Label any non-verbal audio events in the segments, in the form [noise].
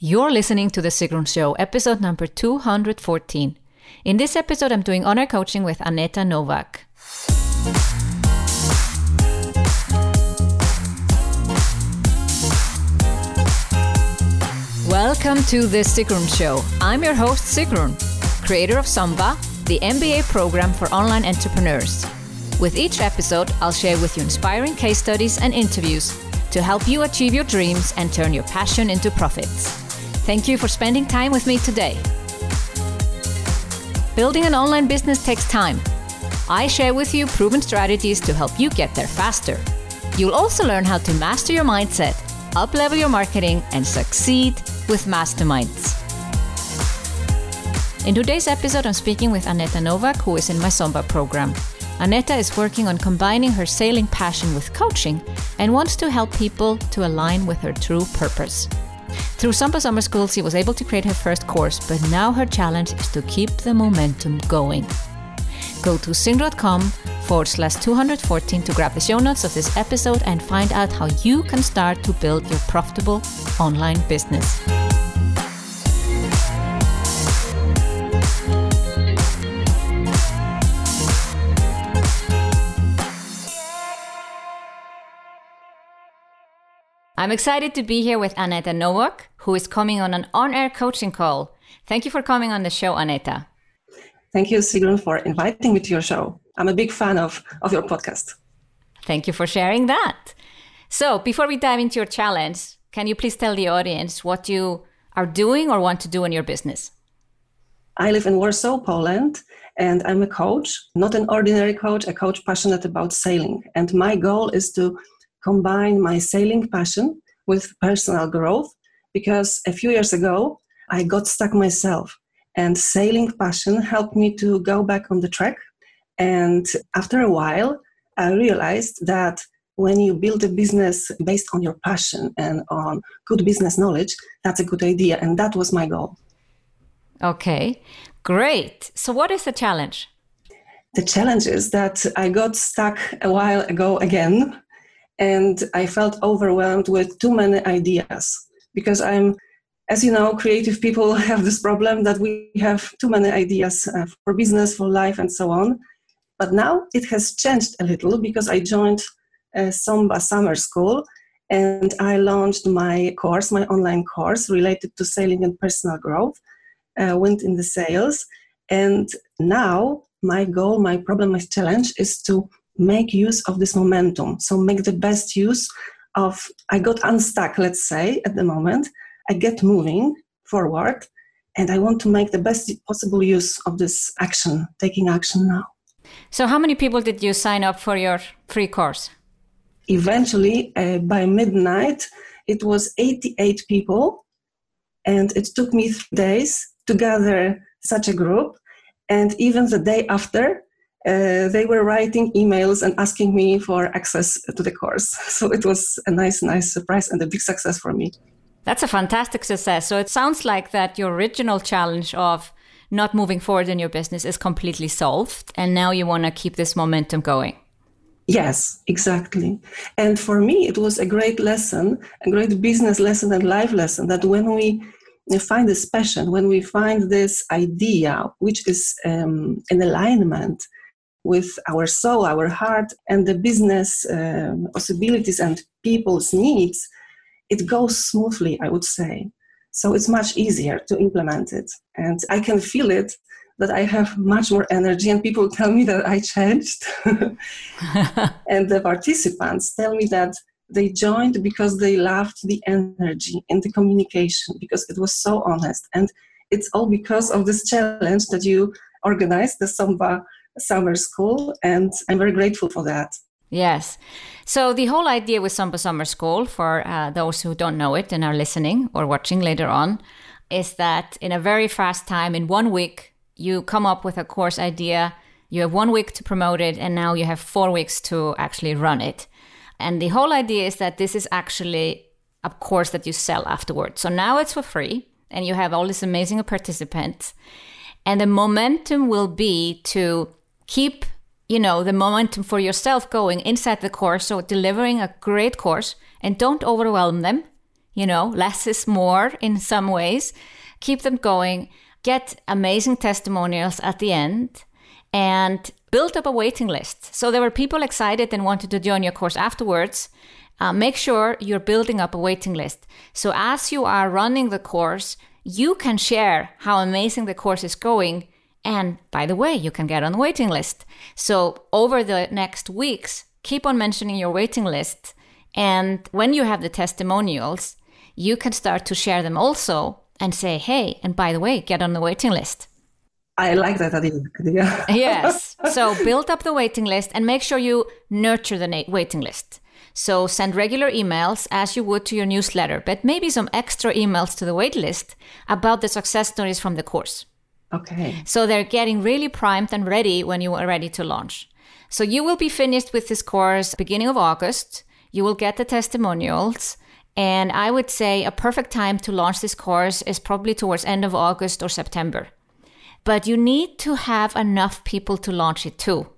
You're listening to The Sigrun Show, episode number 214. In this episode, I'm doing on air coaching with Aneta Nowak. Welcome to The Sigrun Show. I'm your host, Sigrun, creator of Samba, the MBA program for online entrepreneurs. With each episode, I'll share with you inspiring case studies and interviews to help you achieve your dreams and turn your passion into profits. Thank you for spending time with me today. Building an online business takes time. I share with you proven strategies to help you get there faster. You'll also learn how to master your mindset, uplevel your marketing, and succeed with masterminds. In today's episode, I'm speaking with Aneta Nowak, who is in my Samba program. Aneta is working on combining her sailing passion with coaching and wants to help people to align with her true purpose. Through Samba Summer School, she was able to create her first course, but now her challenge is to keep the momentum going. Go to sigrun.com forward slash 214 to grab the show notes of this episode and find out how you can start to build your profitable online business. I'm excited to be here with Aneta Nowak, who is coming on an on air coaching call. Thank you for coming on the show, Aneta. Thank you, Sigrun, for inviting me to your show. I'm a big fan of, of your podcast. Thank you for sharing that. So, before we dive into your challenge, can you please tell the audience what you are doing or want to do in your business? I live in Warsaw, Poland, and I'm a coach, not an ordinary coach, a coach passionate about sailing. And my goal is to combine my sailing passion with personal growth because a few years ago I got stuck myself and sailing passion helped me to go back on the track and after a while I realized that when you build a business based on your passion and on good business knowledge that's a good idea and that was my goal. Okay. Great. So what is the challenge? The challenge is that I got stuck a while ago again and I felt overwhelmed with too many ideas because I'm, as you know, creative people [laughs] have this problem that we have too many ideas uh, for business, for life, and so on. But now it has changed a little because I joined a Samba Summer School and I launched my course, my online course related to sailing and personal growth, uh, went in the sales. And now my goal, my problem, my challenge is to make use of this momentum. So make the best use of, I got unstuck, let's say, at the moment. I get moving forward and I want to make the best possible use of this action, taking action now. So, how many people did you sign up for your free course? Eventually, uh, by midnight, it was 88 people, and it took me three days to gather such a group. And even the day after, uh, they were writing emails and asking me for access to the course. [laughs] So it was a nice, nice surprise and a big success for me. That's a fantastic success. So it sounds like that your original challenge of not moving forward in your business is completely solved. And now you want to keep this momentum going. Yes, exactly. And for me, it was a great lesson, a great business lesson and life lesson that when we find this passion, when we find this idea, which is um, in alignment with our soul, our heart, and the business uh, possibilities and people's needs, it goes smoothly, I would say. So it's much easier to implement it. And I can feel it that I have much more energy, and people [laughs] tell me that I changed. [laughs] and the participants tell me that they joined because they loved the energy and the communication because it was so honest. And it's all because of this challenge that you organized, the Samba summer school, and I'm very grateful for that. Yes. So the whole idea with Samba Summer School, for uh, those who don't know it and are listening or watching later on, is that in a very fast time, in one week, you come up with a course idea. You have one week to promote it, and now you have four weeks to actually run it. And the whole idea is that this is actually a course that you sell afterwards. So now it's for free, and you have all these amazing participants. And the momentum will be to keep you know the momentum for yourself going inside the course so delivering a great course and don't overwhelm them You know, less is more in some ways. Keep them going. Get amazing testimonials at the end and build up a waiting list. So there were people excited and wanted to join your course afterwards. Uh, make sure you're building up a waiting list. So as you are running the course, you can share how amazing the course is going. And by the way, you can get on the waiting list. So over the next weeks, keep on mentioning your waiting list. And when you have the testimonials, you can start to share them also and say, hey, and by the way, get on the waiting list. I like that idea. [laughs] yes. So build up the waiting list and make sure you nurture the waiting list. So send regular emails as you would to your newsletter, but maybe some extra emails to the wait list about the success stories from the course. Okay. So they're getting really primed and ready when you are ready to launch. So you will be finished with this course beginning of August. You will get the testimonials. And I would say a perfect time to launch this course is probably towards end of August or September but you need to have enough people to launch it too.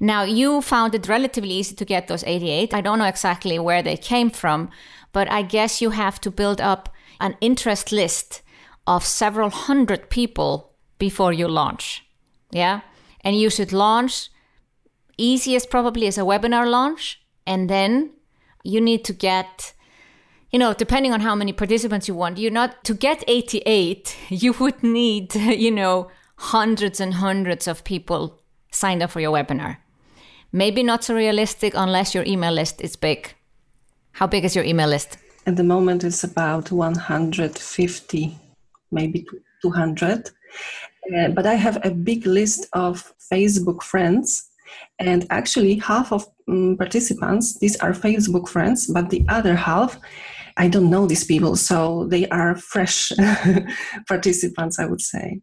Now, you found it relatively easy to get those 88. I don't know exactly where they came from, but I guess you have to build up an interest list of several hundred people before you launch. Yeah. And you should launch easiest probably as a webinar launch. And then you need to get you know, depending on how many participants you want, you're not to get 88, [laughs] you would need, [laughs] you know, hundreds and hundreds of people signed up for your webinar. Maybe not so realistic unless your email list is big. How big is your email list? At the moment, it's about 150, maybe 200. Uh, but I have a big list of Facebook friends. And actually, half of um, participants, these are Facebook friends, but the other half I don't know these people, so they are fresh [laughs] participants, I would say.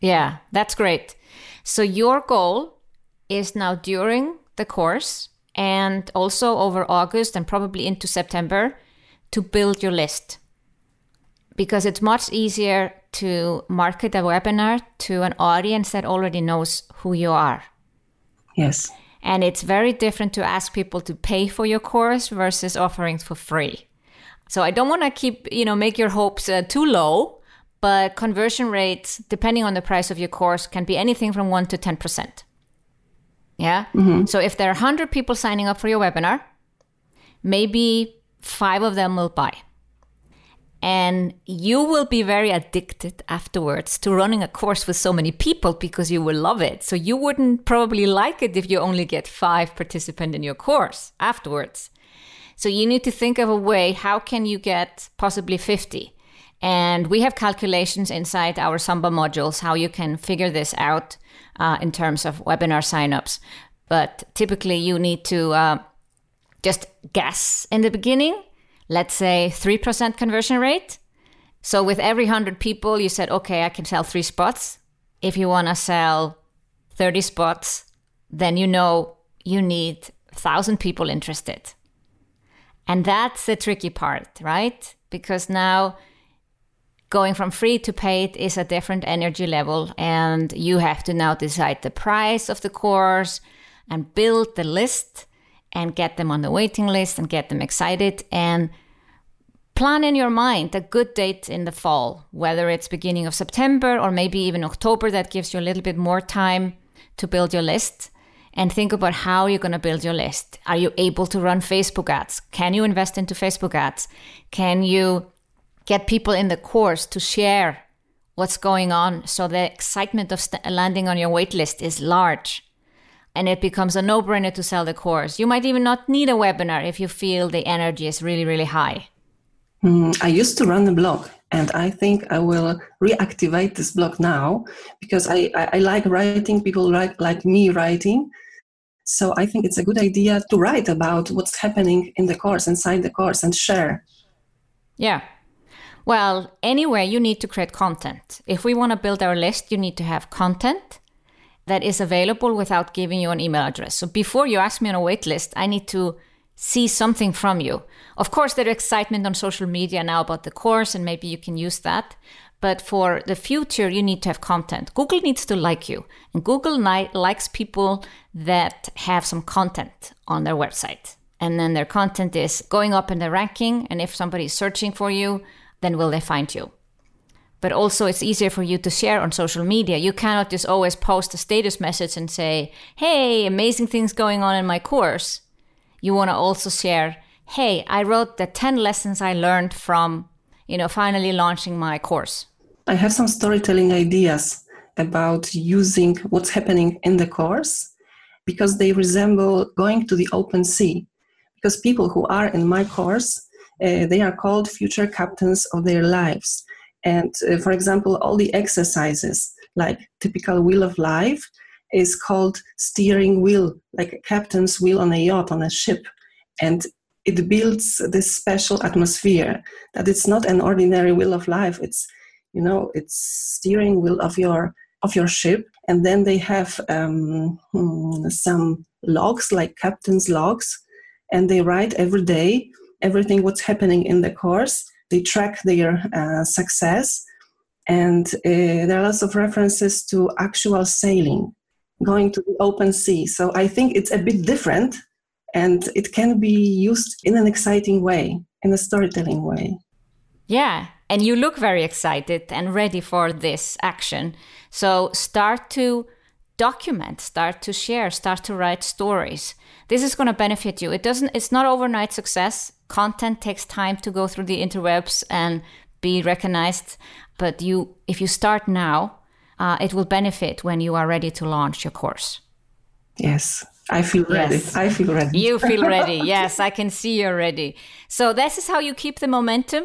Yeah, that's great. So your goal is now during the course and also over August and probably into September to build your list. Because it's much easier to market a webinar to an audience that already knows who you are. Yes. And it's very different to ask people to pay for your course versus offering for free. So I don't want to keep, you know, make your hopes uh, too low, but conversion rates, depending on the price of your course, can be anything from 1 to 10%. Yeah. Mm-hmm. So if there are 100 people signing up for your webinar, maybe five of them will buy. And you will be very addicted afterwards to running a course with so many people because you will love it. So you wouldn't probably like it if you only get five participants in your course afterwards. So you need to think of a way how can you get possibly 50? And we have calculations inside our Samba modules how you can figure this out uh, in terms of webinar signups. But typically, you need to uh, just guess in the beginning. Let's say 3% conversion rate. So, with every 100 people, you said, okay, I can sell three spots. If you want to sell 30 spots, then you know you need 1,000 people interested. And that's the tricky part, right? Because now going from free to paid is a different energy level, and you have to now decide the price of the course and build the list and get them on the waiting list and get them excited and plan in your mind a good date in the fall, whether it's beginning of September or maybe even October. That gives you a little bit more time to build your list and think about how you're going to build your list. Are you able to run Facebook ads? Can you invest into Facebook ads? Can you get people in the course to share what's going on so the excitement of st- landing on your waitlist is large? And it becomes a no brainer to sell the course. You might even not need a webinar if you feel the energy is really, really high. Mm, I used to run a blog and I think I will reactivate this blog now because I, I, I like writing. People like, like me writing. So I think it's a good idea to write about what's happening in the course, inside the course, and share. Yeah. Well, anyway, you need to create content. If we want to build our list, you need to have content that is available without giving you an email address. So before you ask me on a wait list, I need to see something from you. Of course, there's excitement on social media now about the course, and maybe you can use that. But for the future, you need to have content. Google needs to like you, and Google likes people that have some content on their website. and then their content is going up in the ranking. And if somebody is searching for you, then will they find you? But also, it's easier for you to share on social media. You cannot just always post a status message and say, Hey, amazing things going on in my course. You want to also share, Hey, I wrote the 10 lessons I learned from, you know, finally launching my course. I have some storytelling ideas about using what's happening in the course because they resemble going to the open sea because people who are in my course uh, they are called future captains of their lives and uh, for example all the exercises like typical wheel of life is called steering wheel like a captain's wheel on a yacht on a ship. And it builds this special atmosphere that it's not an ordinary wheel of life. It's you know it's steering wheel of your of your ship. And then they have um, hmm, some logs like captain's logs. And they write every day everything what's happening in the course. They track their uh, success. And uh, there are lots of references to actual sailing going to the open sea. So i think it's a bit different and it can be used in an exciting way in a storytelling way. Yeah and you look very excited and ready for this action. So start to document start to share start to write stories. This is going to benefit you. It doesn't it's not overnight success. Content takes time to go through the interwebs and be recognized but you if you start now uh, it will benefit when you are ready to launch your course yes I feel ready. Yes. I feel ready. You feel [laughs] ready. yes, I can see you're ready. So, this is how you keep the momentum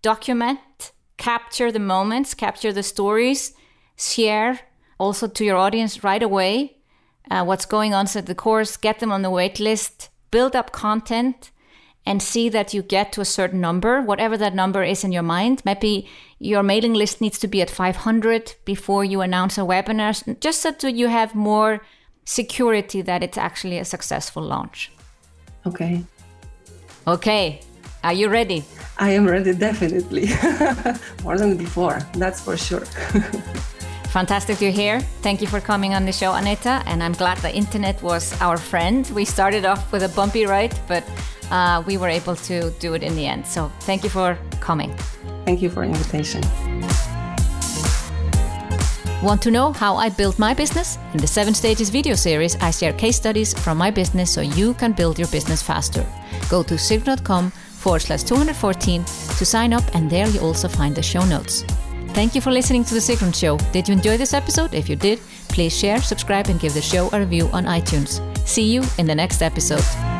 document, capture the moments, capture the stories, share also to your audience right away uh, what's going on at the course, get them on the wait list, build up content, and see that you get to a certain number, whatever that number is in your mind. Maybe your mailing list needs to be at 500 before you announce a webinar, just so that you have more security that it's actually a successful launch. Okay. Okay. Are you ready? I am ready, definitely. [laughs] More than before, that's for sure. [laughs] Fantastic you're here. Thank you for coming on the show, Aneta. And I'm glad the internet was our friend. We started off with a bumpy ride, but uh, we were able to do it in the end. So thank you for coming. Thank you for invitation. Want to know how I built my business? In the 7 Stages video series, I share case studies from my business so you can build your business faster. Go to sigrun.com forward slash 214 to sign up, and there you also find the show notes. Thank you for listening to The Sigrun Show. Did you enjoy this episode? If you did, please share, subscribe, and give the show a review on iTunes. See you in the next episode.